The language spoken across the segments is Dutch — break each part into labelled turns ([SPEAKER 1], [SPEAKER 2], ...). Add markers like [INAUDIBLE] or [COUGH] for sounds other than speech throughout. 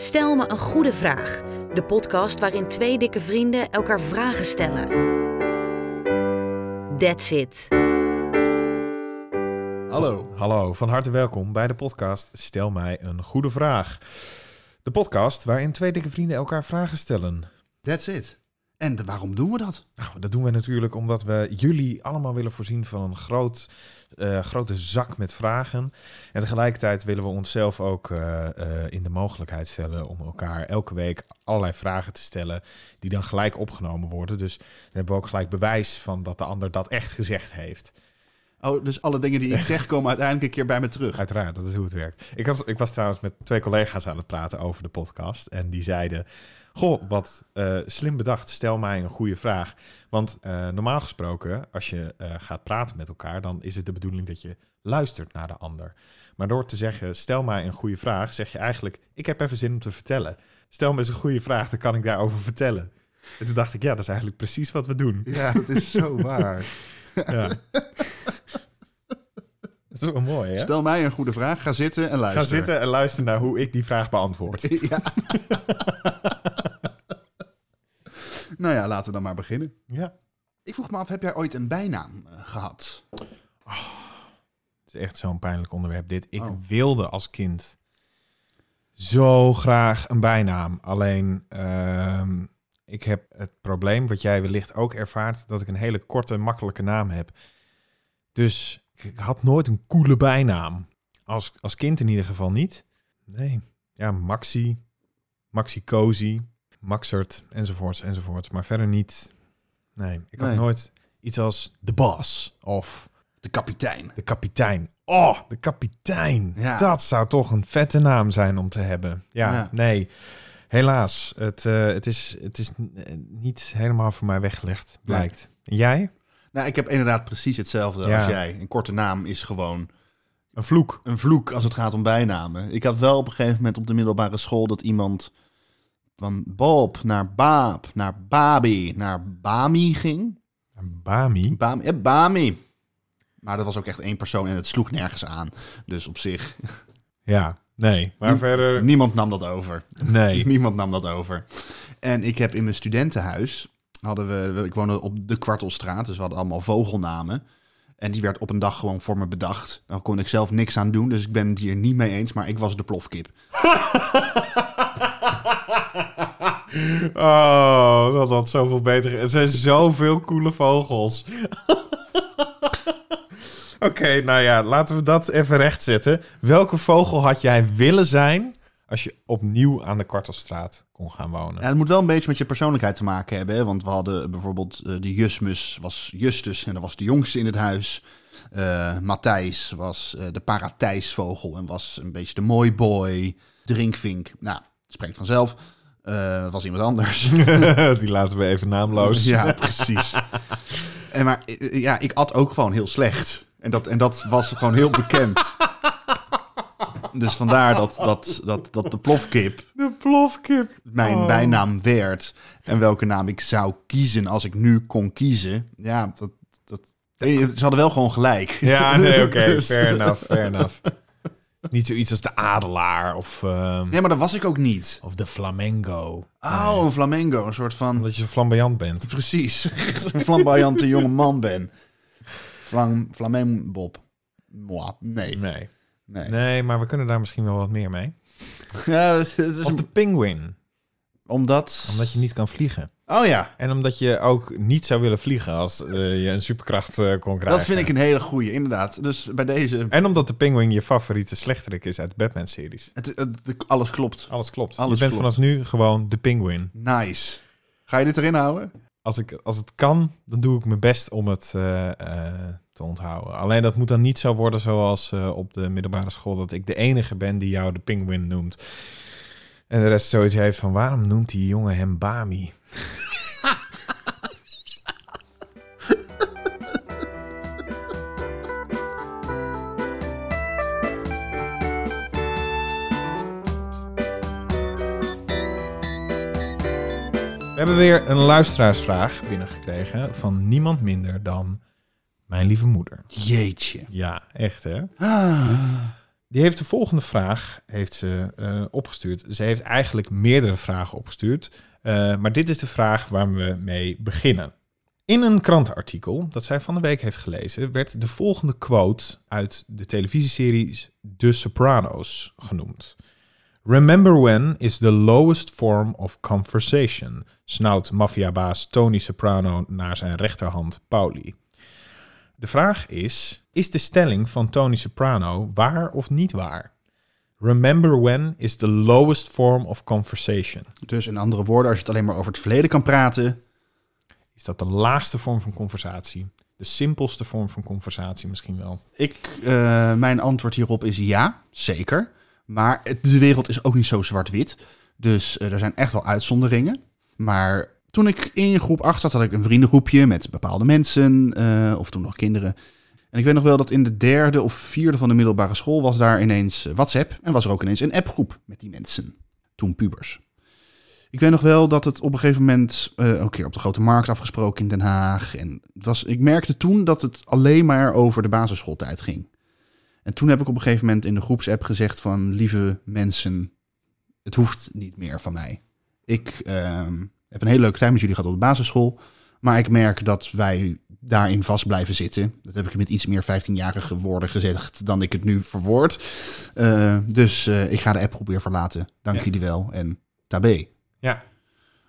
[SPEAKER 1] Stel me een goede vraag. De podcast waarin twee dikke vrienden elkaar vragen stellen. That's it.
[SPEAKER 2] Hallo.
[SPEAKER 3] Hallo, van harte welkom bij de podcast Stel mij een goede vraag. De podcast waarin twee dikke vrienden elkaar vragen stellen.
[SPEAKER 2] That's it. En de- waarom doen we dat?
[SPEAKER 3] Nou, dat doen we natuurlijk omdat we jullie allemaal willen voorzien van een groot, eh, grote zak met vragen. En tegelijkertijd willen we onszelf ook eh, eh, in de mogelijkheid stellen om elkaar elke week allerlei vragen te stellen die dan gelijk opgenomen worden. Dus dan hebben we ook gelijk bewijs van dat de ander dat echt gezegd heeft.
[SPEAKER 2] Oh, dus alle dingen die ik zeg komen uiteindelijk een keer bij me terug.
[SPEAKER 3] Uiteraard, dat is hoe het werkt. Ik, had, ik was trouwens met twee collega's aan het praten over de podcast. En die zeiden: Goh, wat eh, slim bedacht. Stel mij een goede vraag. Want eh, normaal gesproken, als je eh, gaat praten met elkaar, dan is het de bedoeling dat je luistert naar de ander. Maar door te zeggen: Stel mij een goede vraag, zeg je eigenlijk: Ik heb even zin om te vertellen. Stel me eens een goede vraag, dan kan ik daarover vertellen. En toen dacht ik: Ja, dat is eigenlijk precies wat we doen.
[SPEAKER 2] Ja, dat is zo [LAUGHS] waar.
[SPEAKER 3] Ja. [LAUGHS] dat is wel mooi, hè?
[SPEAKER 2] Stel mij een goede vraag, ga zitten en luister.
[SPEAKER 3] Ga zitten en luister naar hoe ik die vraag beantwoord. [LAUGHS]
[SPEAKER 2] Ja. [LAUGHS] nou ja, laten we dan maar beginnen.
[SPEAKER 3] Ja.
[SPEAKER 2] Ik vroeg me af, heb jij ooit een bijnaam eh, gehad?
[SPEAKER 3] Het is echt zo'n pijnlijk onderwerp dit. Ik
[SPEAKER 2] Oh.
[SPEAKER 3] wilde als kind zo graag een bijnaam. Alleen, ehm, ik heb het probleem, wat jij wellicht ook ervaart, dat ik een hele korte, makkelijke naam heb. Dus ik, had nooit een coole bijnaam. Als, als kind in ieder geval niet. Nee. Ja, Maxi, Maxi Cozy, Maxert, enzovoorts, enzovoorts. Maar verder niet. Nee, ik had
[SPEAKER 2] Nee.
[SPEAKER 3] nooit iets als de Boss of
[SPEAKER 2] De kapitein.
[SPEAKER 3] de kapitein. Oh, de kapitein.
[SPEAKER 2] Ja.
[SPEAKER 3] Dat zou toch een vette naam zijn om te hebben. Ja,
[SPEAKER 2] Ja.
[SPEAKER 3] nee. Helaas, het, eh, het is, het is niet helemaal voor mij weggelegd, blijkt. En Jij?
[SPEAKER 2] Nou, ik heb inderdaad precies hetzelfde
[SPEAKER 3] Ja.
[SPEAKER 2] als jij. Een korte naam is gewoon
[SPEAKER 3] Een vloek.
[SPEAKER 2] een vloek als het gaat om bijnamen. Ik had wel op een gegeven moment op de middelbare school dat iemand van Bob naar Baap, naar Babi, naar Bami ging.
[SPEAKER 3] Een Bami.
[SPEAKER 2] Bami, ja, Bami. Maar dat was ook echt één persoon en het sloeg nergens aan. Dus op zich, [LAUGHS]
[SPEAKER 3] Ja, nee. Maar verder,
[SPEAKER 2] niemand nam dat over.
[SPEAKER 3] nee. [LAUGHS]
[SPEAKER 2] Niemand nam dat over. En ik heb in mijn studentenhuis, hadden we, ik woonde op de Kwartelstraat, dus we hadden allemaal vogelnamen. En die werd op een dag gewoon voor me bedacht. Daar kon ik zelf niks aan doen, dus ik ben het hier niet mee eens, maar ik was de plofkip. [LAUGHS]
[SPEAKER 3] Oh, dat had zoveel beter. Er zijn zoveel coole vogels. [LAUGHS] Oké, nou ja, laten we dat even rechtzetten. Welke vogel had jij willen zijn als je opnieuw aan de Kwartelstraat kon gaan wonen?
[SPEAKER 2] Ja, het moet wel een beetje met je persoonlijkheid te maken hebben. Hè? Want we hadden bijvoorbeeld eh, de Jusmus was Justus en dat was de jongste in het huis. Eh Matthijs was eh, de paratijsvogel en was een beetje de mooi boy. Drinkvink, nou, spreekt vanzelf. Was iemand anders. [LAUGHS]
[SPEAKER 3] Die laten we even naamloos.
[SPEAKER 2] ja, precies. En maar ja, ik at ook gewoon heel slecht. En dat, en dat was gewoon heel bekend. Dus vandaar dat, dat, dat, dat de plofkip
[SPEAKER 3] De plofkip.
[SPEAKER 2] mijn
[SPEAKER 3] Oh.
[SPEAKER 2] bijnaam werd. En welke naam ik zou kiezen als ik nu kon kiezen. Ja, dat, dat, ze hadden wel gewoon gelijk.
[SPEAKER 3] Ja, nee, oké. [LAUGHS]
[SPEAKER 2] Dus-
[SPEAKER 3] Fair enough, fair enough. Niet zoiets als de adelaar of, ehm,
[SPEAKER 2] Nee, maar dat was ik ook niet.
[SPEAKER 3] of de flamengo.
[SPEAKER 2] Oh, een flamengo. Een soort van...
[SPEAKER 3] Omdat je flamboyant bent.
[SPEAKER 2] Precies. [LAUGHS] een flamboyante jonge man ben. Flam, flamenbob. Moi. Nee.
[SPEAKER 3] Nee.
[SPEAKER 2] Nee.
[SPEAKER 3] Nee, maar we kunnen daar misschien wel wat meer mee. [LAUGHS]
[SPEAKER 2] Ja, het is
[SPEAKER 3] Of de penguin.
[SPEAKER 2] Omdat...
[SPEAKER 3] Omdat je niet kan vliegen.
[SPEAKER 2] Oh ja,
[SPEAKER 3] En omdat je ook niet zou willen vliegen als eh, je een superkracht eh, kon krijgen.
[SPEAKER 2] dat vind ik een hele goeie, inderdaad. Dus bij deze...
[SPEAKER 3] En omdat de penguin je favoriete slechterik is uit de Batman-series.
[SPEAKER 2] Het, het- alles klopt.
[SPEAKER 3] Alles klopt.
[SPEAKER 2] Alles
[SPEAKER 3] je bent
[SPEAKER 2] klopt.
[SPEAKER 3] vanaf nu gewoon de penguin.
[SPEAKER 2] Nice. Ga je dit erin houden?
[SPEAKER 3] Als, ik, als het kan, dan doe ik mijn best om het eh, onthouden. Alleen dat moet dan niet zo worden zoals eh, op de middelbare school... dat ik de enige ben die jou de penguin noemt. En de rest zoiets heeft van... waarom noemt die jongen hem Bami? [LAUGHS] We hebben weer een luisteraarsvraag binnengekregen van niemand minder dan mijn lieve moeder.
[SPEAKER 2] Jeetje.
[SPEAKER 3] Ja, echt hè?
[SPEAKER 2] Ah.
[SPEAKER 3] Die heeft de volgende vraag heeft ze, eh, opgestuurd. Ze heeft eigenlijk meerdere vragen opgestuurd. eh, maar dit is de vraag waar we mee beginnen. In een krantenartikel dat zij van de week heeft gelezen, werd de volgende quote uit de televisieserie The Sopranos genoemd. Remember when is the lowest form of conversation, snauwt maffiabaas Tony Soprano naar zijn rechterhand Pauli. De vraag is: is de stelling van Tony Soprano waar of niet waar? Remember when is the lowest form of conversation.
[SPEAKER 2] Dus in andere woorden, als je het alleen maar over het verleden kan praten,
[SPEAKER 3] Is dat de laagste vorm van conversatie? De simpelste vorm van conversatie misschien wel.
[SPEAKER 2] Ik, eh, mijn antwoord hierop is ja, zeker. Maar de wereld is ook niet zo zwart-wit. Dus eh, er zijn echt wel uitzonderingen. Maar toen ik in groep 8 zat, had ik een vriendengroepje met bepaalde mensen. eh, of toen nog kinderen. En ik weet nog wel dat in de derde of vierde van de middelbare school was daar ineens WhatsApp. En was er ook ineens een appgroep met die mensen. Toen pubers. Ik weet nog wel dat het op een gegeven moment eh, ook een keer op de grote markt afgesproken in Den Haag. En het was, ik merkte toen dat het alleen maar over de basisschooltijd ging. En toen heb ik op een gegeven moment in de groepsapp gezegd van lieve mensen, het hoeft niet meer van mij. Ik ehm, heb een hele leuke tijd met jullie gehad op de basisschool. Maar ik merk dat wij daarin vast blijven zitten. Dat heb ik met iets meer 15-jarige woorden gezegd dan ik het nu verwoord. Eh, dus eh, ik ga de appgroep weer verlaten. Dank
[SPEAKER 3] Ja.
[SPEAKER 2] jullie wel en tabé
[SPEAKER 3] Ja,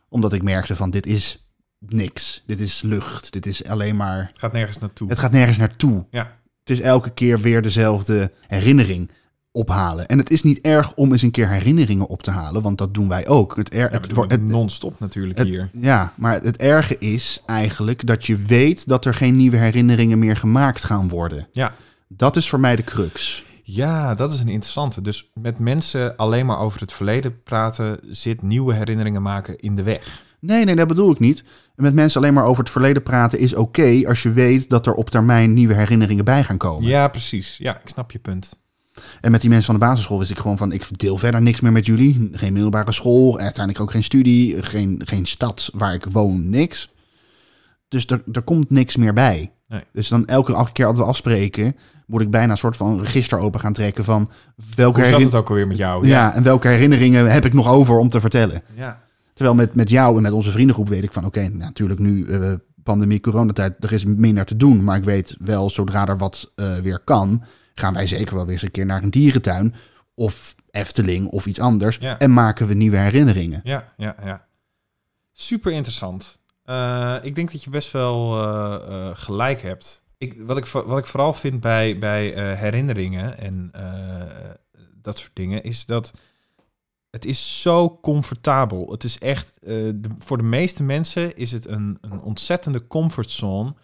[SPEAKER 2] omdat ik merkte van dit is niks. Dit is lucht. Dit is alleen maar...
[SPEAKER 3] het gaat nergens naartoe.
[SPEAKER 2] Het gaat nergens naartoe.
[SPEAKER 3] Ja.
[SPEAKER 2] Het is elke keer weer dezelfde herinnering ophalen. En het is niet erg om eens een keer herinneringen op te halen, want dat doen wij ook. Het, er,
[SPEAKER 3] Ja,
[SPEAKER 2] het,
[SPEAKER 3] non-stop natuurlijk
[SPEAKER 2] het-
[SPEAKER 3] hier.
[SPEAKER 2] ja, maar het erge is eigenlijk dat je weet dat er geen nieuwe herinneringen meer gemaakt gaan worden.
[SPEAKER 3] Ja.
[SPEAKER 2] Dat is voor mij de crux.
[SPEAKER 3] Ja, dat is een interessante. Dus met mensen alleen maar over het verleden praten, zit nieuwe herinneringen maken in de weg.
[SPEAKER 2] Nee, nee, dat bedoel ik niet. Met mensen alleen maar over het verleden praten is oké als je weet dat er op termijn nieuwe herinneringen bij gaan komen.
[SPEAKER 3] Ja, precies. Ja, ik snap je punt.
[SPEAKER 2] En met die mensen van de basisschool wist ik gewoon van, ik deel verder niks meer met jullie. Geen middelbare school, uiteindelijk ook geen studie, geen, geen stad waar ik woon, niks. Dus er, er komt niks meer bij.
[SPEAKER 3] Nee.
[SPEAKER 2] Dus dan elke, elke keer als we afspreken, moet ik bijna een soort van register open gaan trekken van welke,
[SPEAKER 3] Hoe zat het ook alweer met jou?
[SPEAKER 2] ja. en welke herinneringen heb ik nog over om te vertellen.
[SPEAKER 3] ja.
[SPEAKER 2] Terwijl met, met jou en met onze vriendengroep weet ik van, oké, nou, natuurlijk nu eh, pandemie, coronatijd, er is minder te doen. Maar ik weet wel, zodra er wat eh, weer kan, gaan wij zeker wel weer eens een keer naar een dierentuin of Efteling of iets anders.
[SPEAKER 3] Ja.
[SPEAKER 2] En maken we nieuwe herinneringen.
[SPEAKER 3] Ja, ja, ja. Super interessant. Eh, ik denk dat je best wel eh, eh, gelijk hebt. Ik, wat, ik, wat ik vooral vind bij, bij herinneringen en dat soort dingen, is dat het is zo comfortabel. Het is echt, de, voor de meeste mensen is het een, een ontzettende comfortzone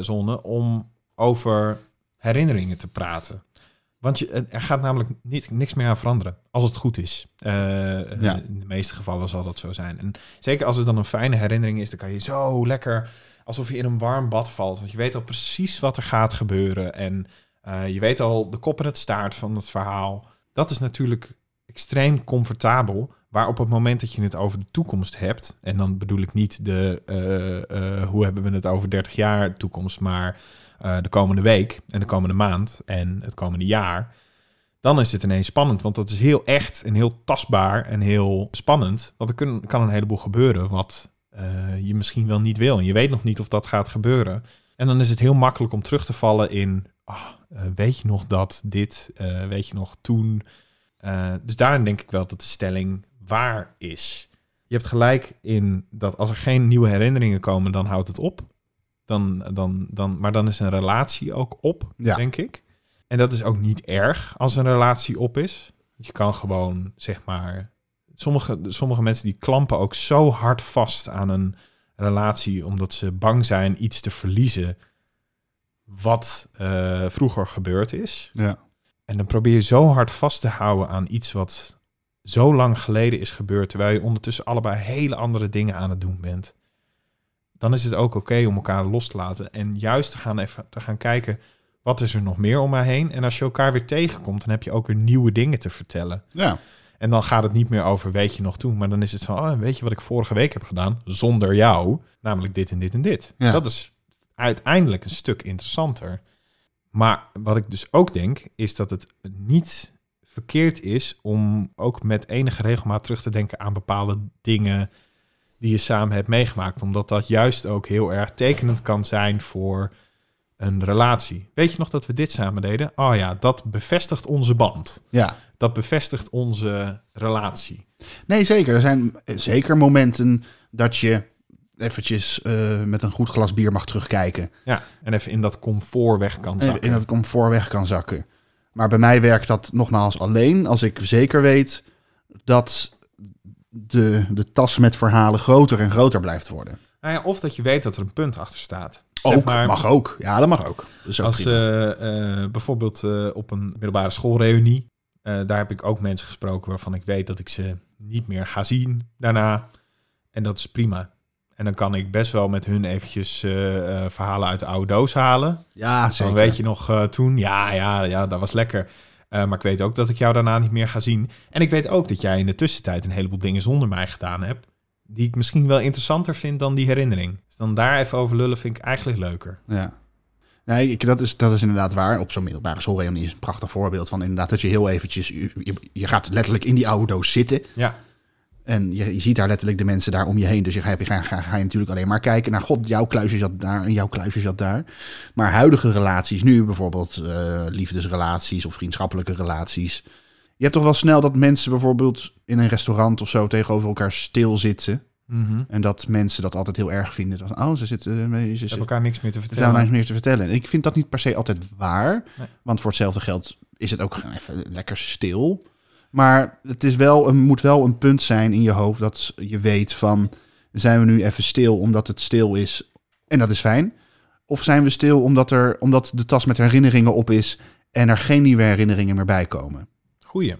[SPEAKER 3] zone om over herinneringen te praten. Want je, er gaat namelijk niet, niks meer aan veranderen, als het goed is. Eh,
[SPEAKER 2] Ja.
[SPEAKER 3] In de meeste gevallen zal dat zo zijn. En zeker als het dan een fijne herinnering is, dan kan je zo lekker, alsof je in een warm bad valt. Want je weet al precies wat er gaat gebeuren. En eh, je weet al de kop en het staart van het verhaal. Dat is natuurlijk extreem comfortabel. Maar op het moment dat je het over de toekomst hebt, en dan bedoel ik niet de eh, eh, hoe hebben we het over 30 jaar toekomst, maar eh, de komende week en de komende maand en het komende jaar, dan is het ineens spannend. Want dat is heel echt en heel tastbaar en heel spannend. Want er kan een heleboel gebeuren wat eh, je misschien wel niet wil. En je weet nog niet of dat gaat gebeuren. En dan is het heel makkelijk om terug te vallen in, ah, eh, weet je nog dat dit, weet je nog toen. Dus daarin denk ik wel dat de stelling waar is. Je hebt gelijk in dat als er geen nieuwe herinneringen komen, dan houdt het op. Dan, dan, dan, maar dan is een relatie ook op,
[SPEAKER 2] Ja.
[SPEAKER 3] denk ik. En dat is ook niet erg als een relatie op is. Je kan gewoon, zeg maar... Sommige, sommige mensen die klampen ook zo hard vast aan een relatie... omdat ze bang zijn iets te verliezen wat eh, vroeger gebeurd is.
[SPEAKER 2] Ja.
[SPEAKER 3] En dan probeer je zo hard vast te houden aan iets wat zo lang geleden is gebeurd, terwijl je ondertussen allebei hele andere dingen aan het doen bent. Dan is het ook oké om elkaar los te laten en juist te gaan even te gaan kijken wat is er nog meer om mij heen. En als je elkaar weer tegenkomt, dan heb je ook weer nieuwe dingen te vertellen.
[SPEAKER 2] ja.
[SPEAKER 3] En dan gaat het niet meer over weet je nog toen, maar dan is het van oh, weet je wat ik vorige week heb gedaan zonder jou, namelijk dit en dit en dit.
[SPEAKER 2] Ja.
[SPEAKER 3] Dat is uiteindelijk een stuk interessanter. Maar wat ik dus ook denk, is dat het niet verkeerd is om ook met enige regelmaat terug te denken aan bepaalde dingen die je samen hebt meegemaakt. Omdat dat juist ook heel erg tekenend kan zijn voor een relatie. Weet je nog dat we dit samen deden? Oh ja, dat bevestigt onze band.
[SPEAKER 2] Ja.
[SPEAKER 3] Dat bevestigt onze relatie.
[SPEAKER 2] Nee, zeker. Er zijn zeker momenten dat je eventjes eh, met een goed glas bier mag terugkijken.
[SPEAKER 3] Ja, en even in dat comfort weg kan
[SPEAKER 2] En
[SPEAKER 3] zakken.
[SPEAKER 2] in dat comfort weg kan zakken. Maar bij mij werkt dat nogmaals alleen als ik zeker weet dat de, de tas met verhalen groter en groter blijft worden.
[SPEAKER 3] Nou ja, of dat je weet dat er een punt achter staat. Zeg
[SPEAKER 2] Ook,
[SPEAKER 3] maar,
[SPEAKER 2] mag ook. Ja, dat mag ook. Ook
[SPEAKER 3] Als eh, eh, bijvoorbeeld eh, op een middelbare schoolreunie, daar heb ik ook mensen gesproken waarvan ik weet dat ik ze niet meer ga zien daarna. En dat is prima. En dan kan ik best wel met hun eventjes verhalen uit de oude doos halen.
[SPEAKER 2] ja, zeker.
[SPEAKER 3] Dan weet je nog toen, ja, ja, ja, dat was lekker. Eh, maar ik weet ook dat ik jou daarna niet meer ga zien. En ik weet ook dat jij in de tussentijd een heleboel dingen zonder mij gedaan hebt. Die ik misschien wel interessanter vind dan die herinnering. Dus dan daar even over lullen vind ik eigenlijk leuker.
[SPEAKER 2] Ja. Nee, ik, dat, is, dat is inderdaad waar. Op zo'n middelbare schoolreunie is een prachtig voorbeeld van inderdaad dat je heel eventjes... Je, je- je gaat letterlijk in die oude doos zitten.
[SPEAKER 3] Ja,
[SPEAKER 2] En je, je ziet daar letterlijk de mensen daar om je heen. Dus je ga, je ga, ga, ga je natuurlijk alleen maar kijken naar... God, jouw kluisje zat daar en jouw kluisje zat daar. Maar huidige relaties nu, bijvoorbeeld eh, liefdesrelaties of vriendschappelijke relaties... Je hebt toch wel snel dat mensen bijvoorbeeld in een restaurant of zo tegenover elkaar stilzitten.
[SPEAKER 3] Mhm.
[SPEAKER 2] En dat mensen dat altijd heel erg vinden. Dat, oh, ze zitten... eh, Ze
[SPEAKER 3] Heb
[SPEAKER 2] zitten
[SPEAKER 3] elkaar niks meer te vertellen.
[SPEAKER 2] niks meer te vertellen. En ik vind dat niet per se altijd waar.
[SPEAKER 3] Nee.
[SPEAKER 2] Want voor hetzelfde geld is het ook even lekker stil. Maar het is wel een, moet wel een punt zijn in je hoofd dat je weet van... zijn we nu even stil omdat het stil is en dat is fijn? Of zijn we stil omdat, er, omdat de tas met herinneringen op is... en er geen nieuwe herinneringen meer bij komen?
[SPEAKER 3] Goeie.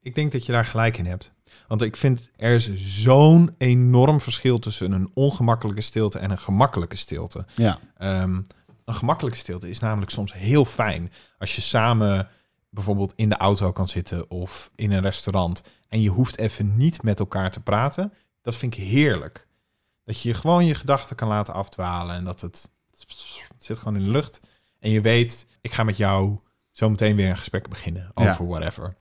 [SPEAKER 3] Ik denk dat je daar gelijk in hebt. Want ik vind er is zo'n enorm verschil tussen een ongemakkelijke stilte en een gemakkelijke stilte.
[SPEAKER 2] Ja,
[SPEAKER 3] Ehm, een gemakkelijke stilte is namelijk soms heel fijn als je samen bijvoorbeeld in de auto kan zitten of in een restaurant en je hoeft even niet met elkaar te praten. Dat vind ik heerlijk. Dat je gewoon je gedachten kan laten afdwalen en dat het, het zit gewoon in de lucht. En je weet, ik ga met jou zo meteen weer een gesprek beginnen over whatever.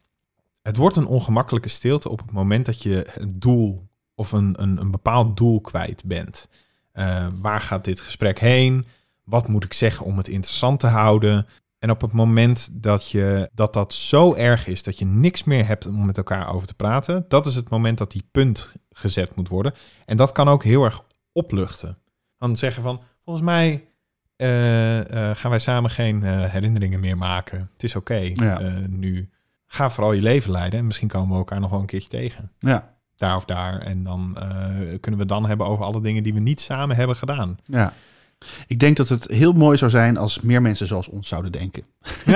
[SPEAKER 3] Het wordt een ongemakkelijke stilte op het moment dat je een doel of een, een, een bepaald doel kwijt bent. Eh, waar gaat dit gesprek heen? Wat moet ik zeggen om het interessant te houden? En op het moment dat, je, dat dat zo erg is dat je niks meer hebt om met elkaar over te praten, dat is het moment dat die punt gezet moet worden. En dat kan ook heel erg opluchten. Dan zeggen van, volgens mij eh, eh, gaan wij samen geen eh, herinneringen meer maken. Het is oké
[SPEAKER 2] Ja.
[SPEAKER 3] nu. Ga vooral je leven leiden en misschien komen we elkaar nog wel een keertje tegen
[SPEAKER 2] ja,
[SPEAKER 3] daar of daar. En dan kunnen we het dan hebben over alle dingen die we niet samen hebben gedaan.
[SPEAKER 2] ja. Ik denk dat het heel mooi zou zijn als meer mensen zoals ons zouden denken. [LAUGHS]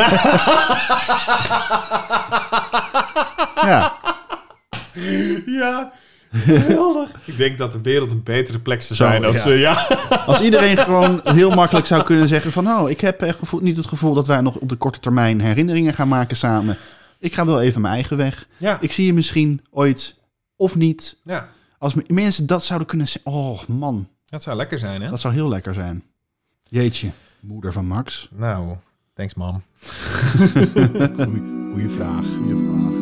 [SPEAKER 2] ja.
[SPEAKER 3] Ja, geweldig. Ik denk dat de wereld een betere plek zou
[SPEAKER 2] Zo,
[SPEAKER 3] zijn als...
[SPEAKER 2] ja.
[SPEAKER 3] eh, ja.
[SPEAKER 2] Als iedereen gewoon heel makkelijk zou kunnen zeggen van... nou, ik heb echt gevoel, niet het gevoel dat wij nog op de korte termijn herinneringen gaan maken samen. Ik ga wel even mijn eigen weg.
[SPEAKER 3] Ja.
[SPEAKER 2] Ik zie je misschien ooit of niet.
[SPEAKER 3] ja,
[SPEAKER 2] Als me- mensen dat zouden kunnen zeggen... Oh man,
[SPEAKER 3] dat zou lekker zijn, hè?
[SPEAKER 2] dat zou heel lekker zijn. Jeetje, moeder van Max.
[SPEAKER 3] Nou, thanks, mam. Goeie, goeie vraag.
[SPEAKER 2] Goeie vraag.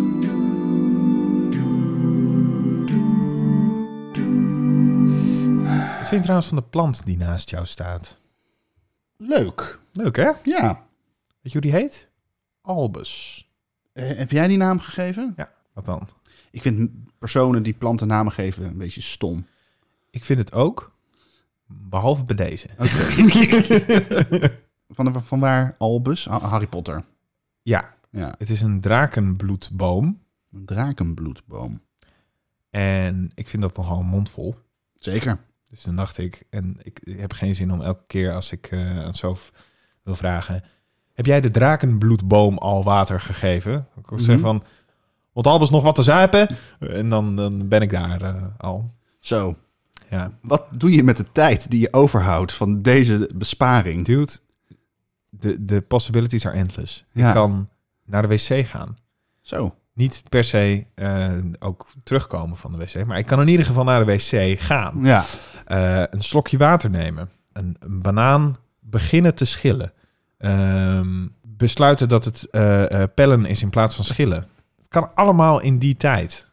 [SPEAKER 3] Wat vind je trouwens van de plant die naast jou staat?
[SPEAKER 2] Leuk.
[SPEAKER 3] Leuk, hè?
[SPEAKER 2] Ja.
[SPEAKER 3] Weet je hoe die heet? Albus.
[SPEAKER 2] Eh, heb jij die naam gegeven?
[SPEAKER 3] Wat dan?
[SPEAKER 2] Ik vind personen die planten namen geven een beetje stom.
[SPEAKER 3] Ik vind het ook, behalve bij deze. [LAUGHS]
[SPEAKER 2] Van, de, van waar? Albus? Ha- Harry Potter.
[SPEAKER 3] Ja,
[SPEAKER 2] Ja,
[SPEAKER 3] het is een drakenbloedboom.
[SPEAKER 2] een drakenbloedboom.
[SPEAKER 3] En ik vind dat nogal een mondvol.
[SPEAKER 2] Zeker.
[SPEAKER 3] Dus toen dacht ik, en ik heb geen zin om elke keer als ik eh aan Sof wil vragen... Heb jij de drakenbloedboom al water gegeven? Ik wil zeggen van, want Albus nog wat te zuipen? En dan, dan ben ik daar eh, al.
[SPEAKER 2] Zo,
[SPEAKER 3] Ja,
[SPEAKER 2] wat doe je met de tijd die je overhoudt van deze besparing?
[SPEAKER 3] dude, de, de possibilities are endless.
[SPEAKER 2] Ja.
[SPEAKER 3] Ik kan naar de wc gaan.
[SPEAKER 2] Zo,
[SPEAKER 3] Niet per se eh, ook terugkomen van de wc, maar ik kan in ieder geval naar de wc gaan.
[SPEAKER 2] ja.
[SPEAKER 3] Eh, een slokje water nemen. Een, een banaan beginnen te schillen. Ehm, besluiten dat het eh, pellen is in plaats van schillen. Het kan allemaal in die tijd.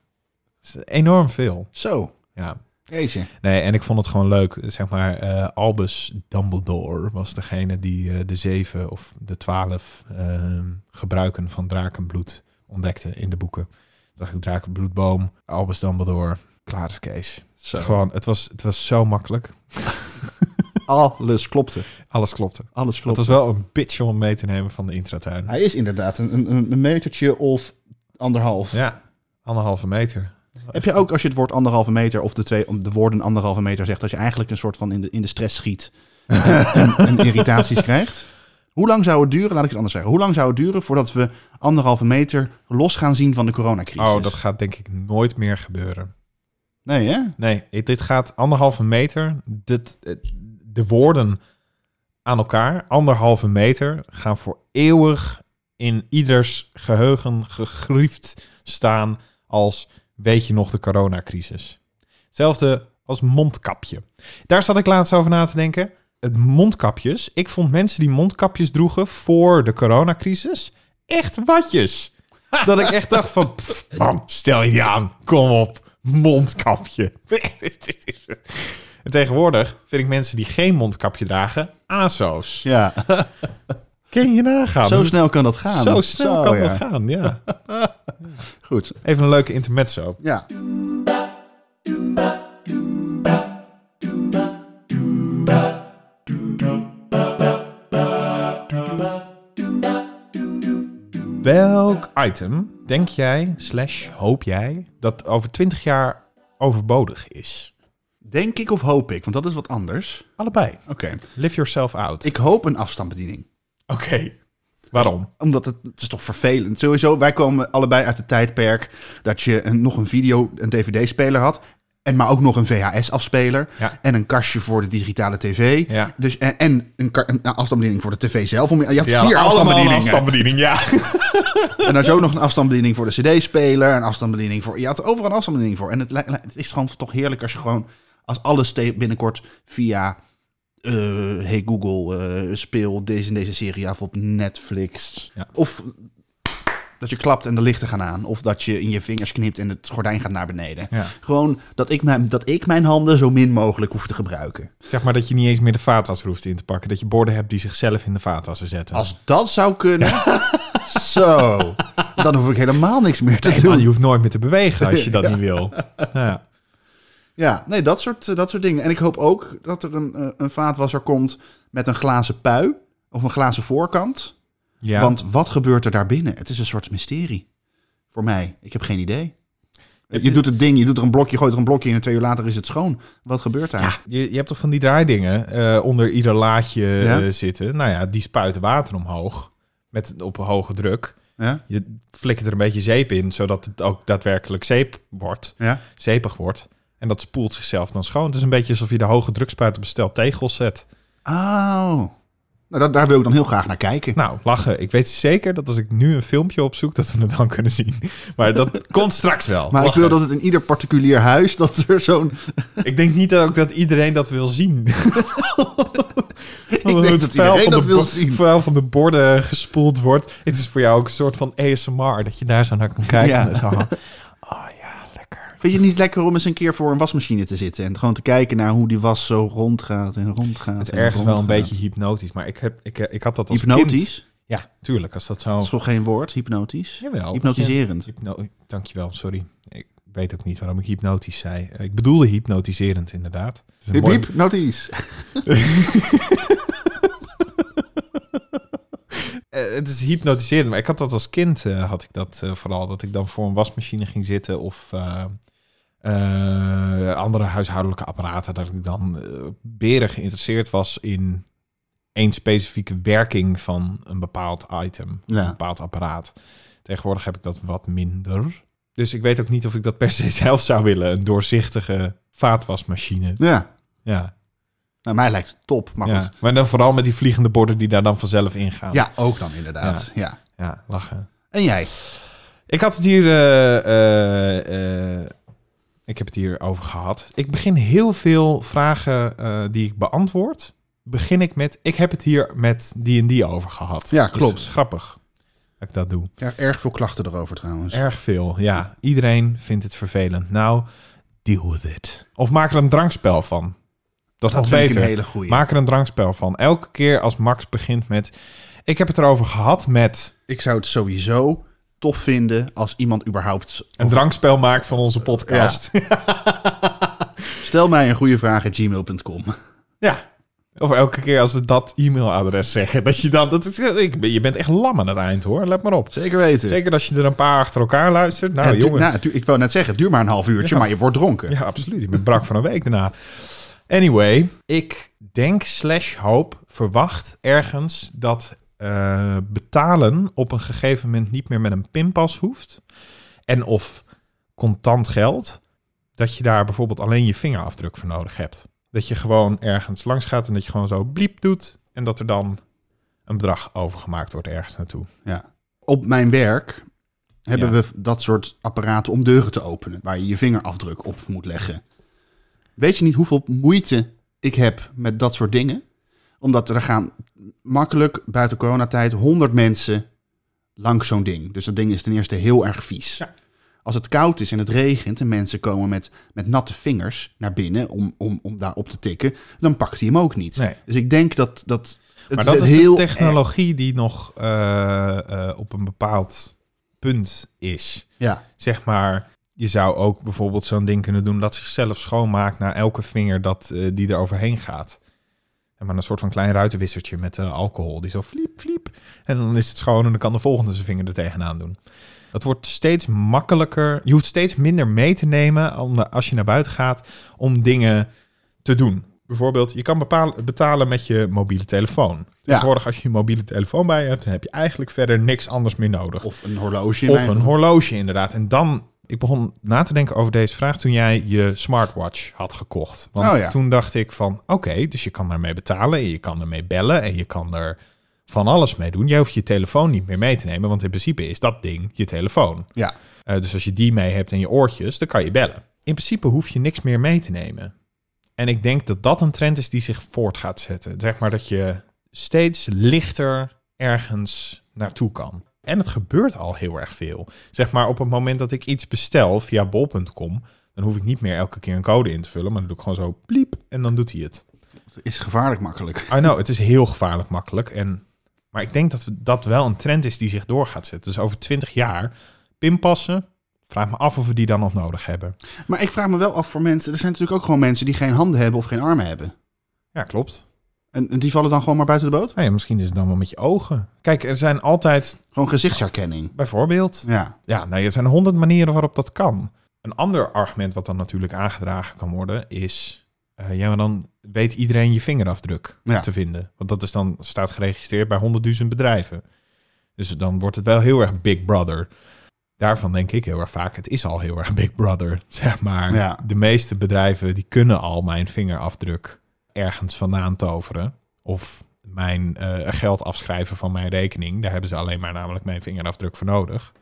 [SPEAKER 3] Is enorm veel.
[SPEAKER 2] Zo,
[SPEAKER 3] Ja.
[SPEAKER 2] Jeetje.
[SPEAKER 3] Nee, en ik vond het gewoon leuk. Zeg maar, eh, Albus Dumbledore was degene die eh, de zeven of de twaalf ehm, gebruiken van drakenbloed ontdekte in de boeken. Dacht ik, drakenbloedboom, Albus Dumbledore, klaar is Kees.
[SPEAKER 2] Zo.
[SPEAKER 3] Gewoon, het was, het was zo makkelijk. [LAUGHS]
[SPEAKER 2] Alles klopte.
[SPEAKER 3] Alles klopte.
[SPEAKER 2] Alles
[SPEAKER 3] Het
[SPEAKER 2] klopte.
[SPEAKER 3] was wel een bitch om mee te nemen van de intratuin.
[SPEAKER 2] Hij is inderdaad een, een, een metertje of anderhalf.
[SPEAKER 3] Ja, anderhalve meter.
[SPEAKER 2] Heb je ook als je het woord anderhalve meter of de, twee, de woorden anderhalve meter zegt, dat je eigenlijk een soort van in de, in de stress schiet en, irritaties [LAUGHS] krijgt? Hoe lang zou het duren, laat ik het anders zeggen, hoe lang zou het duren voordat we anderhalve meter los gaan zien van de coronacrisis?
[SPEAKER 3] Oh, dat gaat denk ik nooit meer gebeuren.
[SPEAKER 2] Nee, hè?
[SPEAKER 3] Nee, dit gaat anderhalve meter. Dit, de woorden aan elkaar, anderhalve meter, gaan voor eeuwig in ieders geheugen gegriefd staan als, weet je nog, de coronacrisis. Hetzelfde als mondkapje. Daar zat ik laatst over na te denken. Het mondkapjes. Ik vond mensen die mondkapjes droegen voor de coronacrisis echt watjes. [LAUGHS] Dat ik echt dacht van, pff, man, stel je die aan, kom op, mondkapje. [LAUGHS] En tegenwoordig vind ik mensen die geen mondkapje dragen, aso's.
[SPEAKER 2] Ja, [LAUGHS]
[SPEAKER 3] Kun je nagaan?
[SPEAKER 2] zo snel kan dat gaan.
[SPEAKER 3] Zo snel
[SPEAKER 2] Zo,
[SPEAKER 3] kan
[SPEAKER 2] ja.
[SPEAKER 3] dat gaan, ja. [LAUGHS]
[SPEAKER 2] Goed.
[SPEAKER 3] Even een leuke intermezzo.
[SPEAKER 2] Ja.
[SPEAKER 3] Welk item denk jij, slash hoop jij, dat over 20 jaar overbodig is?
[SPEAKER 2] Denk ik of hoop ik? Want dat is wat anders.
[SPEAKER 3] Allebei.
[SPEAKER 2] Oké.
[SPEAKER 3] Live yourself out.
[SPEAKER 2] Ik hoop een afstandsbediening.
[SPEAKER 3] Oké. Waarom?
[SPEAKER 2] Omdat het, het is toch vervelend. Sowieso, wij komen allebei uit het tijdperk dat je een, nog een video, een dvd-speler had. En maar ook nog een VHS-afspeler.
[SPEAKER 3] Ja.
[SPEAKER 2] En een kastje voor de digitale tv.
[SPEAKER 3] Ja.
[SPEAKER 2] Dus, en en een, een afstandsbediening voor de tv zelf. Je had vier
[SPEAKER 3] allemaal
[SPEAKER 2] afstandsbedieningen.
[SPEAKER 3] afstandsbediening, ja. [LAUGHS]
[SPEAKER 2] En dan zo nog een afstandsbediening voor de cd-speler. Een afstandsbediening voor... Je had overal een afstandsbediening voor. En het, is gewoon toch heerlijk als je gewoon... Als alles binnenkort via... eh, hey Google, eh, speel deze en deze serie af op Netflix.
[SPEAKER 3] Ja.
[SPEAKER 2] Of dat je klapt en de lichten gaan aan. Of dat je in je vingers knipt en het gordijn gaat naar beneden.
[SPEAKER 3] Ja.
[SPEAKER 2] Gewoon dat ik, mijn, dat ik mijn handen zo min mogelijk hoef te gebruiken.
[SPEAKER 3] Zeg maar dat je niet eens meer de vaatwasser hoeft in te pakken. Dat je borden hebt die zichzelf in de vaatwasser zetten.
[SPEAKER 2] Als dat zou kunnen, [LAUGHS] zo, dan hoef ik helemaal niks meer te
[SPEAKER 3] Nee,
[SPEAKER 2] doen.
[SPEAKER 3] man, je hoeft nooit meer te bewegen als je dat [LAUGHS] niet wil. Ja.
[SPEAKER 2] Ja, nee, dat soort, eh, dat soort dingen. En ik hoop ook dat er een, eh, een vaatwasser komt met een glazen pui of een glazen voorkant.
[SPEAKER 3] Ja.
[SPEAKER 2] Want wat gebeurt er daarbinnen? Het is een soort mysterie. Voor mij. Ik heb geen idee. Je doet het ding, je doet er een blokje, gooit er een blokje in en twee uur later is het schoon. Wat gebeurt daar?
[SPEAKER 3] Ja, je, je hebt toch van die draaidingen eh, onder ieder laadje
[SPEAKER 2] Ja.
[SPEAKER 3] zitten. Nou ja, die spuiten water omhoog met op een hoge druk.
[SPEAKER 2] Ja?
[SPEAKER 3] Je flikkert er een beetje zeep in, zodat het ook daadwerkelijk zeep wordt,
[SPEAKER 2] Ja?
[SPEAKER 3] zeepig wordt. En dat spoelt zichzelf dan schoon. Het is een beetje alsof je de hoge drukspuit op een stel tegels zet.
[SPEAKER 2] Oh. Nou, daar, daar wil ik dan heel graag naar kijken.
[SPEAKER 3] Nou, lachen. Ik weet zeker dat als ik nu een filmpje opzoek, dat we het dan kunnen zien. [LAUGHS] Maar dat komt straks wel.
[SPEAKER 2] maar ik wil dat het in ieder particulier huis, dat er zo'n... [LAUGHS]
[SPEAKER 3] Ik denk niet ook dat iedereen dat wil zien. [LAUGHS]
[SPEAKER 2] Ik denk dat iedereen dat wil zien.
[SPEAKER 3] vuil van de borden gespoeld wordt. Het is voor jou ook een soort van ASMR, dat je daar zo naar kan kijken.
[SPEAKER 2] Ja.
[SPEAKER 3] En zo.
[SPEAKER 2] Vind je het niet lekker om eens een keer voor een wasmachine te zitten en gewoon te kijken naar hoe die was zo rondgaat en rondgaat?
[SPEAKER 3] Het is
[SPEAKER 2] en
[SPEAKER 3] ergens wel een beetje hypnotisch, maar ik, heb, ik, ik had dat als
[SPEAKER 2] Hypnotisch?
[SPEAKER 3] kind. Ja, tuurlijk, als dat zo...
[SPEAKER 2] Dat is toch geen woord, hypnotisch?
[SPEAKER 3] Jawel.
[SPEAKER 2] Hypnotiserend.
[SPEAKER 3] Hypno Dankjewel, sorry. Ik weet ook niet waarom ik hypnotisch zei. Ik bedoelde hypnotiserend, inderdaad. Mooi-
[SPEAKER 2] hypnotisch. [LAUGHS]
[SPEAKER 3] Eh, het is hypnotiserend, maar ik had dat als kind, eh, had ik dat eh, vooral. Dat ik dan voor een wasmachine ging zitten of eh, eh, andere huishoudelijke apparaten. Dat ik dan eh beren geïnteresseerd was in één specifieke werking van een bepaald item,
[SPEAKER 2] Ja.
[SPEAKER 3] een bepaald apparaat. Tegenwoordig heb ik dat wat minder. Dus ik weet ook niet of ik dat per se [LAUGHS] zelf zou willen. Een doorzichtige vaatwasmachine.
[SPEAKER 2] Ja.
[SPEAKER 3] Ja,
[SPEAKER 2] Nou, mij lijkt het top, maar
[SPEAKER 3] ja.
[SPEAKER 2] goed.
[SPEAKER 3] maar dan vooral met die vliegende borden die daar dan vanzelf ingaan.
[SPEAKER 2] Ja, ook dan inderdaad. Ja.
[SPEAKER 3] ja lachen.
[SPEAKER 2] En jij?
[SPEAKER 3] Ik had het hier. eh, ik heb het hier over gehad. Ik begin heel veel vragen eh, die ik beantwoord begin ik met... Ik heb het hier met die en die over gehad.
[SPEAKER 2] Ja,
[SPEAKER 3] Dus
[SPEAKER 2] klopt.
[SPEAKER 3] grappig dat ik dat doe.
[SPEAKER 2] Krijg erg veel klachten erover trouwens.
[SPEAKER 3] Erg veel, ja. Iedereen vindt het vervelend. Nou, deal with it. Of maak er een drankspel van. Dat is
[SPEAKER 2] dat
[SPEAKER 3] nog beter.
[SPEAKER 2] een hele goeie.
[SPEAKER 3] Maak er een drankspel van. Elke keer als Max begint met... Ik heb het erover gehad met...
[SPEAKER 2] Ik zou het sowieso tof vinden als iemand überhaupt...
[SPEAKER 3] Een drankspel maakt van onze podcast. [LAUGHS]
[SPEAKER 2] Stel mij een goede vraag at gmail.com.
[SPEAKER 3] Ja. Of elke keer als we dat e-mailadres zeggen. Dat je dan... Dat ik, je bent echt lam aan het eind hoor. Let maar op.
[SPEAKER 2] Zeker weten.
[SPEAKER 3] Zeker als je er een paar achter elkaar luistert. Nou jongen.
[SPEAKER 2] nou, ik wou net zeggen, het duurt maar een half uurtje,
[SPEAKER 3] Ja.
[SPEAKER 2] maar je wordt dronken.
[SPEAKER 3] Ja, absoluut. Ik ben brak van een week daarna. Anyway, ik denk slash hoop, verwacht ergens dat eh, betalen op een gegeven moment niet meer met een pinpas hoeft. En of contant geld, dat je daar bijvoorbeeld alleen je vingerafdruk voor nodig hebt. Dat je gewoon ergens langs gaat en dat je gewoon zo bliep doet en dat er dan een bedrag overgemaakt wordt ergens naartoe.
[SPEAKER 2] Ja. Op mijn werk hebben
[SPEAKER 3] Ja.
[SPEAKER 2] we dat soort apparaten om deuren te openen, waar je je vingerafdruk op moet leggen. Weet je niet hoeveel moeite ik heb met dat soort dingen? Omdat er gaan makkelijk buiten coronatijd 100 mensen langs zo'n ding. Dus dat ding is ten eerste heel erg vies.
[SPEAKER 3] Ja.
[SPEAKER 2] Als het koud is en het regent en mensen komen met, met natte vingers naar binnen om, om, om daar op te tikken, dan pakt hij hem ook niet.
[SPEAKER 3] Nee.
[SPEAKER 2] Dus ik denk dat, dat het
[SPEAKER 3] maar dat
[SPEAKER 2] het
[SPEAKER 3] is
[SPEAKER 2] heel
[SPEAKER 3] de technologie die nog eh, eh, op een bepaald punt is.
[SPEAKER 2] Ja,
[SPEAKER 3] Zeg maar, je zou ook bijvoorbeeld zo'n ding kunnen doen dat zichzelf schoonmaakt naar elke vinger dat, eh, die er overheen gaat. Maar een soort van klein ruitenwissertje met eh, alcohol. Die zo fliep, fliep. En dan is het schoon en dan kan de volgende zijn vinger er tegenaan doen. Dat wordt steeds makkelijker. Je hoeft steeds minder mee te nemen om, als je naar buiten gaat om dingen te doen. Bijvoorbeeld, je kan bepalen, betalen met je mobiele telefoon. Tegenwoordig, als je je mobiele telefoon bij hebt, dan heb je eigenlijk verder niks anders meer nodig.
[SPEAKER 2] of een horloge.
[SPEAKER 3] Of een horloge, inderdaad. En dan, ik begon na te denken over deze vraag toen jij je smartwatch had gekocht. Want
[SPEAKER 2] Oh ja.
[SPEAKER 3] toen dacht ik van, oké, dus je kan daarmee betalen en je kan ermee bellen en je kan er van alles mee doen. Jij hoeft je telefoon niet meer mee te nemen, want in principe is dat ding je telefoon.
[SPEAKER 2] Ja,
[SPEAKER 3] Eh, dus als je die mee hebt en je oortjes, dan kan je bellen. In principe hoef je niks meer mee te nemen. En ik denk dat dat een trend is die zich voort gaat zetten. Zeg maar dat je steeds lichter ergens naartoe kan. En het gebeurt al heel erg veel. Zeg maar op het moment dat ik iets bestel via bol.com, dan hoef ik niet meer elke keer een code in te vullen, maar dan doe ik gewoon zo pliep en dan doet hij het.
[SPEAKER 2] het is gevaarlijk makkelijk.
[SPEAKER 3] I know, het is heel gevaarlijk makkelijk. En, maar ik denk dat dat wel een trend is die zich door gaat zetten. Dus over 20 jaar pinpassen, vraag me af of we die dan nog nodig hebben.
[SPEAKER 2] Maar ik vraag me wel af voor mensen. Er zijn natuurlijk ook gewoon mensen die geen handen hebben of geen armen hebben.
[SPEAKER 3] Ja, klopt.
[SPEAKER 2] En, en die vallen dan gewoon maar buiten de boot?
[SPEAKER 3] Nou ja, misschien is het dan wel met je ogen. Kijk, er zijn altijd,
[SPEAKER 2] Gewoon gezichtsherkenning.
[SPEAKER 3] bijvoorbeeld,
[SPEAKER 2] Ja.
[SPEAKER 3] ja, nou, er zijn honderd manieren waarop dat kan. Een ander argument wat dan natuurlijk aangedragen kan worden is, eh, ja, maar dan weet iedereen je vingerafdruk
[SPEAKER 2] Ja.
[SPEAKER 3] te vinden. Want dat is dan staat geregistreerd bij honderdduizend bedrijven. Dus dan wordt het wel heel erg Big Brother. Daarvan denk ik heel erg vaak, het is al heel erg Big Brother. [LAUGHS] Zeg maar,
[SPEAKER 2] Ja.
[SPEAKER 3] de meeste bedrijven die kunnen al mijn vingerafdruk ergens vandaan toveren. Of mijn eh, geld afschrijven van mijn rekening. Daar hebben ze alleen maar namelijk mijn vingerafdruk voor nodig.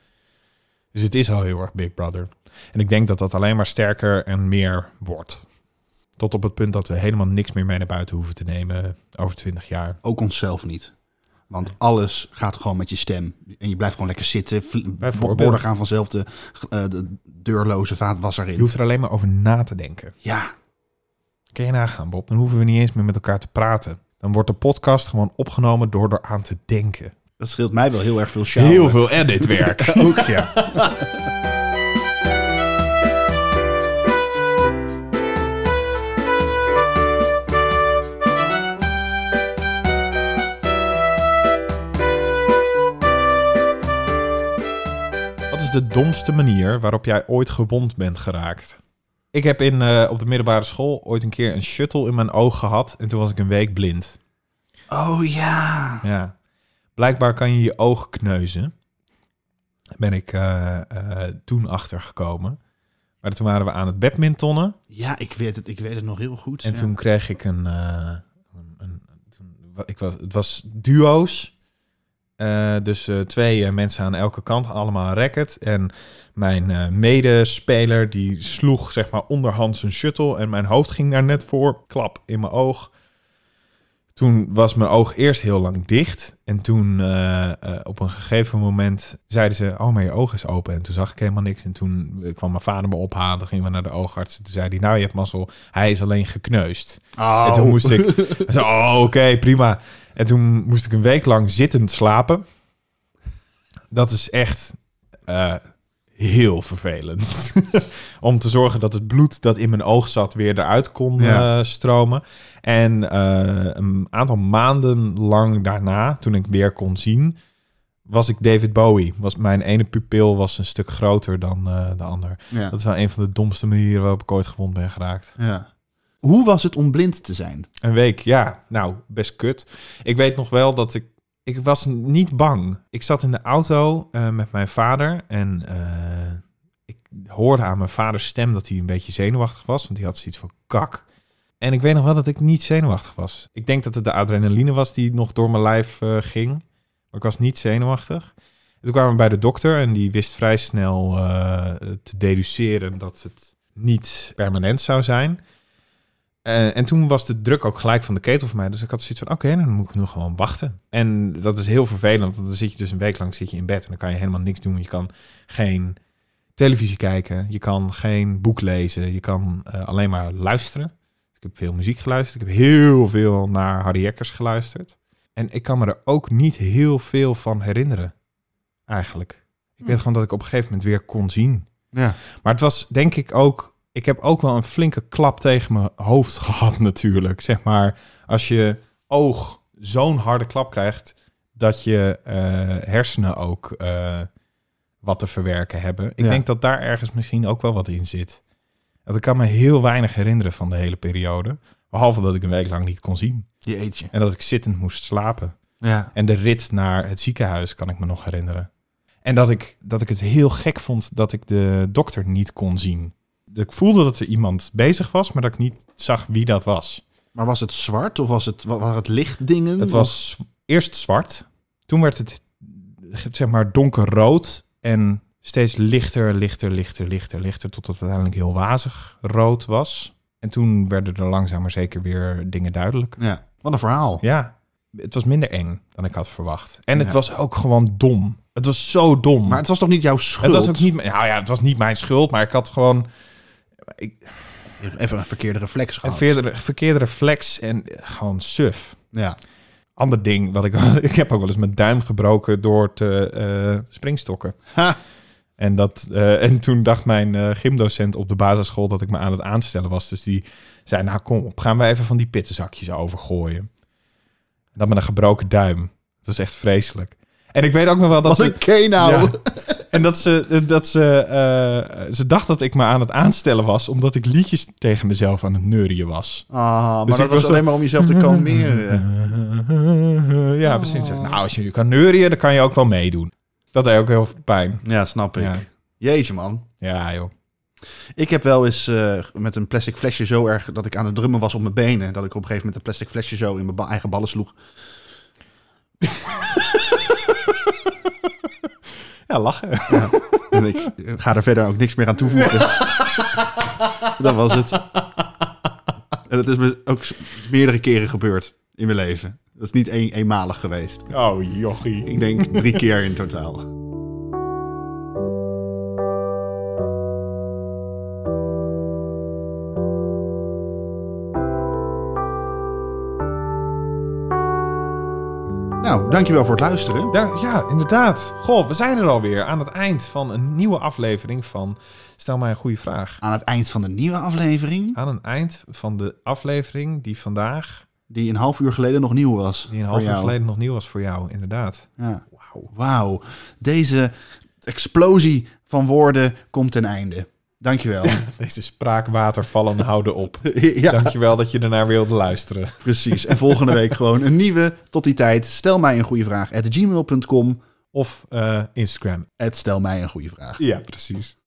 [SPEAKER 3] Dus het is al heel erg Big Brother. En ik denk dat dat alleen maar sterker en meer wordt. Tot op het punt dat we helemaal niks meer mee naar buiten hoeven te nemen over 20 jaar.
[SPEAKER 2] Ook onszelf niet. Want alles gaat gewoon met je stem. En je blijft gewoon lekker zitten. Borden gaan vanzelf de, eh, de deurloze vaatwasser
[SPEAKER 3] Je
[SPEAKER 2] in.
[SPEAKER 3] hoeft er alleen maar over na te denken.
[SPEAKER 2] Ja,
[SPEAKER 3] Kun je nagaan, Bob? Dan hoeven we niet eens meer met elkaar te praten. Dan wordt de podcast gewoon opgenomen door eraan te denken.
[SPEAKER 2] dat scheelt mij wel heel erg veel sjouwen.
[SPEAKER 3] Heel veel editwerk. [LAUGHS]
[SPEAKER 2] Ook, ja.
[SPEAKER 3] Wat is de domste manier waarop jij ooit gewond bent geraakt? Ik heb in, eh, op de middelbare school ooit een keer een shuttle in mijn oog gehad en toen was ik een week blind.
[SPEAKER 2] Oh ja.
[SPEAKER 3] Ja. Blijkbaar kan je je oog kneuzen. Ben ik eh, eh, toen achtergekomen. Maar toen waren we aan het badmintonnen.
[SPEAKER 2] Ja, ik weet het, ik weet het nog heel goed.
[SPEAKER 3] En
[SPEAKER 2] ja.
[SPEAKER 3] toen kreeg ik een... een, een- toen- ik was, het was duo's. Eh, dus eh, twee eh, mensen aan elke kant, allemaal racket. En mijn medespeler die sloeg zeg maar onderhands een shuttle. En mijn hoofd ging daar net voor. Klap in mijn oog. Toen was mijn oog eerst heel lang dicht. En toen eh, eh, op een gegeven moment zeiden ze... Oh, maar je oog is open. En toen zag ik helemaal niks. En toen eh, kwam mijn vader me ophalen. Toen gingen we naar de oogarts. En toen zei hij... Nou, je hebt mazzel. Hij is alleen gekneusd.
[SPEAKER 2] Oh.
[SPEAKER 3] En toen moest ik... [LAUGHS] Zei, oh, oké, prima. En toen moest ik een week lang zittend slapen. Dat is echt heel vervelend. [LAUGHS] Om te zorgen dat het bloed dat in mijn oog zat weer eruit kon
[SPEAKER 2] Ja.
[SPEAKER 3] eh, stromen. En eh, een aantal maanden lang daarna, toen ik weer kon zien, was ik David Bowie. Was, mijn ene pupil was een stuk groter dan eh, de ander.
[SPEAKER 2] Ja.
[SPEAKER 3] Dat is wel een van de domste manieren waarop ik ooit gewond ben geraakt.
[SPEAKER 2] ja. Hoe was het om blind te zijn?
[SPEAKER 3] Een week, ja. Nou, best kut. Ik weet nog wel dat ik... Ik was niet bang. Ik zat in de auto eh, met mijn vader en eh, ik hoorde aan mijn vaders stem dat hij een beetje zenuwachtig was, want hij had zoiets van kak. En ik weet nog wel dat ik niet zenuwachtig was. Ik denk dat het de adrenaline was die nog door mijn lijf eh, ging, maar ik was niet zenuwachtig. En toen kwamen we bij de dokter en die wist vrij snel te deduceren dat het niet permanent zou zijn. Eh, en toen was de druk ook gelijk van de ketel voor mij. Dus ik had zoiets van, oké, dan moet ik nu gewoon wachten. En dat is heel vervelend, want dan zit je dus een week lang zit je in bed... en dan kan je helemaal niks doen. Je kan geen televisie kijken, je kan geen boek lezen... je kan eh, alleen maar luisteren. Ik heb veel muziek geluisterd. Ik heb heel veel naar Harry Jekkers geluisterd. En ik kan me er ook niet heel veel van herinneren, eigenlijk. Ik weet gewoon dat ik op een gegeven moment weer kon zien.
[SPEAKER 2] Ja.
[SPEAKER 3] Maar het was denk ik ook. Ik heb ook wel een flinke klap tegen mijn hoofd [LAUGHS] gehad, natuurlijk. Zeg maar, als je oog zo'n harde klap krijgt. dat je eh, hersenen ook eh, wat te verwerken hebben. Ik
[SPEAKER 2] Ja.
[SPEAKER 3] denk dat daar ergens misschien ook wel wat in zit. Want ik kan me heel weinig herinneren van de hele periode. Behalve dat ik een week lang niet kon zien.
[SPEAKER 2] Je eetje.
[SPEAKER 3] En dat ik zittend moest slapen.
[SPEAKER 2] Ja.
[SPEAKER 3] En de rit naar het ziekenhuis kan ik me nog herinneren. En dat ik, dat ik het heel gek vond dat ik de dokter niet kon zien. Dat Ik voelde dat er iemand bezig was, maar dat ik niet zag wie dat was.
[SPEAKER 2] Maar was het zwart of was het, wa- waren het lichtdingen?
[SPEAKER 3] Het was eerst zwart. Toen werd het zeg maar donkerrood en steeds lichter, lichter, lichter, lichter, lichter, tot het uiteindelijk heel wazig rood was. En toen werden er langzaam maar zeker weer dingen duidelijk.
[SPEAKER 2] Ja. Wat een verhaal.
[SPEAKER 3] Ja, het was minder eng dan ik had verwacht. En het
[SPEAKER 2] Ja.
[SPEAKER 3] was ook gewoon dom. Het was zo dom.
[SPEAKER 2] Maar het was toch niet jouw schuld?
[SPEAKER 3] het was ook niet, nou ja, het was niet mijn schuld, maar ik had gewoon ik,
[SPEAKER 2] Even een verkeerde reflex
[SPEAKER 3] een
[SPEAKER 2] gehad.
[SPEAKER 3] verkeerde, verkeerde reflex en gewoon suf.
[SPEAKER 2] Ja.
[SPEAKER 3] Ander ding, wat ik, [LAUGHS] ik heb ook wel eens mijn duim gebroken door te eh, springstokken.
[SPEAKER 2] Ha.
[SPEAKER 3] En, dat, eh, en toen dacht mijn eh, gymdocent op de basisschool dat ik me aan het aanstellen was. Dus die zei, nou kom op, gaan we even van die pittenzakjes overgooien. En dat met een gebroken duim. Dat was echt vreselijk. En ik weet ook nog wel dat
[SPEAKER 2] Wat
[SPEAKER 3] ze...
[SPEAKER 2] een K nou.
[SPEAKER 3] Ja. [LAUGHS] En dat ze, dat ze, eh, ze dacht dat ik me aan het aanstellen was, omdat ik liedjes tegen mezelf aan het neurien was.
[SPEAKER 2] Ah, maar
[SPEAKER 3] Dus
[SPEAKER 2] dat was
[SPEAKER 3] was
[SPEAKER 2] alleen maar om jezelf te kalmeren.
[SPEAKER 3] Ja, [LAUGHS] precies. Nou, als je nu kan neurien, dan kan je ook wel meedoen. Dat deed ook heel veel pijn.
[SPEAKER 2] Ja, snap ik.
[SPEAKER 3] Ja.
[SPEAKER 2] Jeetje, man.
[SPEAKER 3] Ja, joh.
[SPEAKER 2] Ik heb wel eens eh, met een plastic flesje zo erg dat ik aan het drummen was op mijn benen. Dat ik op een gegeven moment een plastic flesje zo in mijn ba- eigen ballen sloeg. [LAUGHS]
[SPEAKER 3] Ja, lachen.
[SPEAKER 2] En ik ga er verder ook niks meer aan toevoegen. dat was het. En dat is me ook meerdere keren gebeurd in mijn leven. Dat is niet een, eenmalig geweest.
[SPEAKER 3] Oh, jochie.
[SPEAKER 2] Ik denk drie keer in totaal. Nou, dankjewel voor het luisteren.
[SPEAKER 3] Ja, ja, inderdaad. Goh, we zijn er alweer aan het eind van een nieuwe aflevering van Stel mij een goede vraag.
[SPEAKER 2] Aan het eind van de nieuwe aflevering,
[SPEAKER 3] Aan een eind van de aflevering die vandaag,
[SPEAKER 2] die een half uur geleden nog nieuw was.
[SPEAKER 3] die een half uur geleden nog nieuw was voor jou, inderdaad.
[SPEAKER 2] Ja.
[SPEAKER 3] Wauw.
[SPEAKER 2] Wauw, deze explosie van woorden komt ten einde. Dankjewel.
[SPEAKER 3] Deze spraakwatervallen houden op. [LAUGHS]
[SPEAKER 2] ja,
[SPEAKER 3] Dankjewel dat je ernaar wilde luisteren.
[SPEAKER 2] precies. En volgende week gewoon een nieuwe. Tot die tijd, stel mij een goede vraag. At gmail.com.
[SPEAKER 3] Of eh, Instagram.
[SPEAKER 2] At stel mij een goede vraag.
[SPEAKER 3] Ja, precies.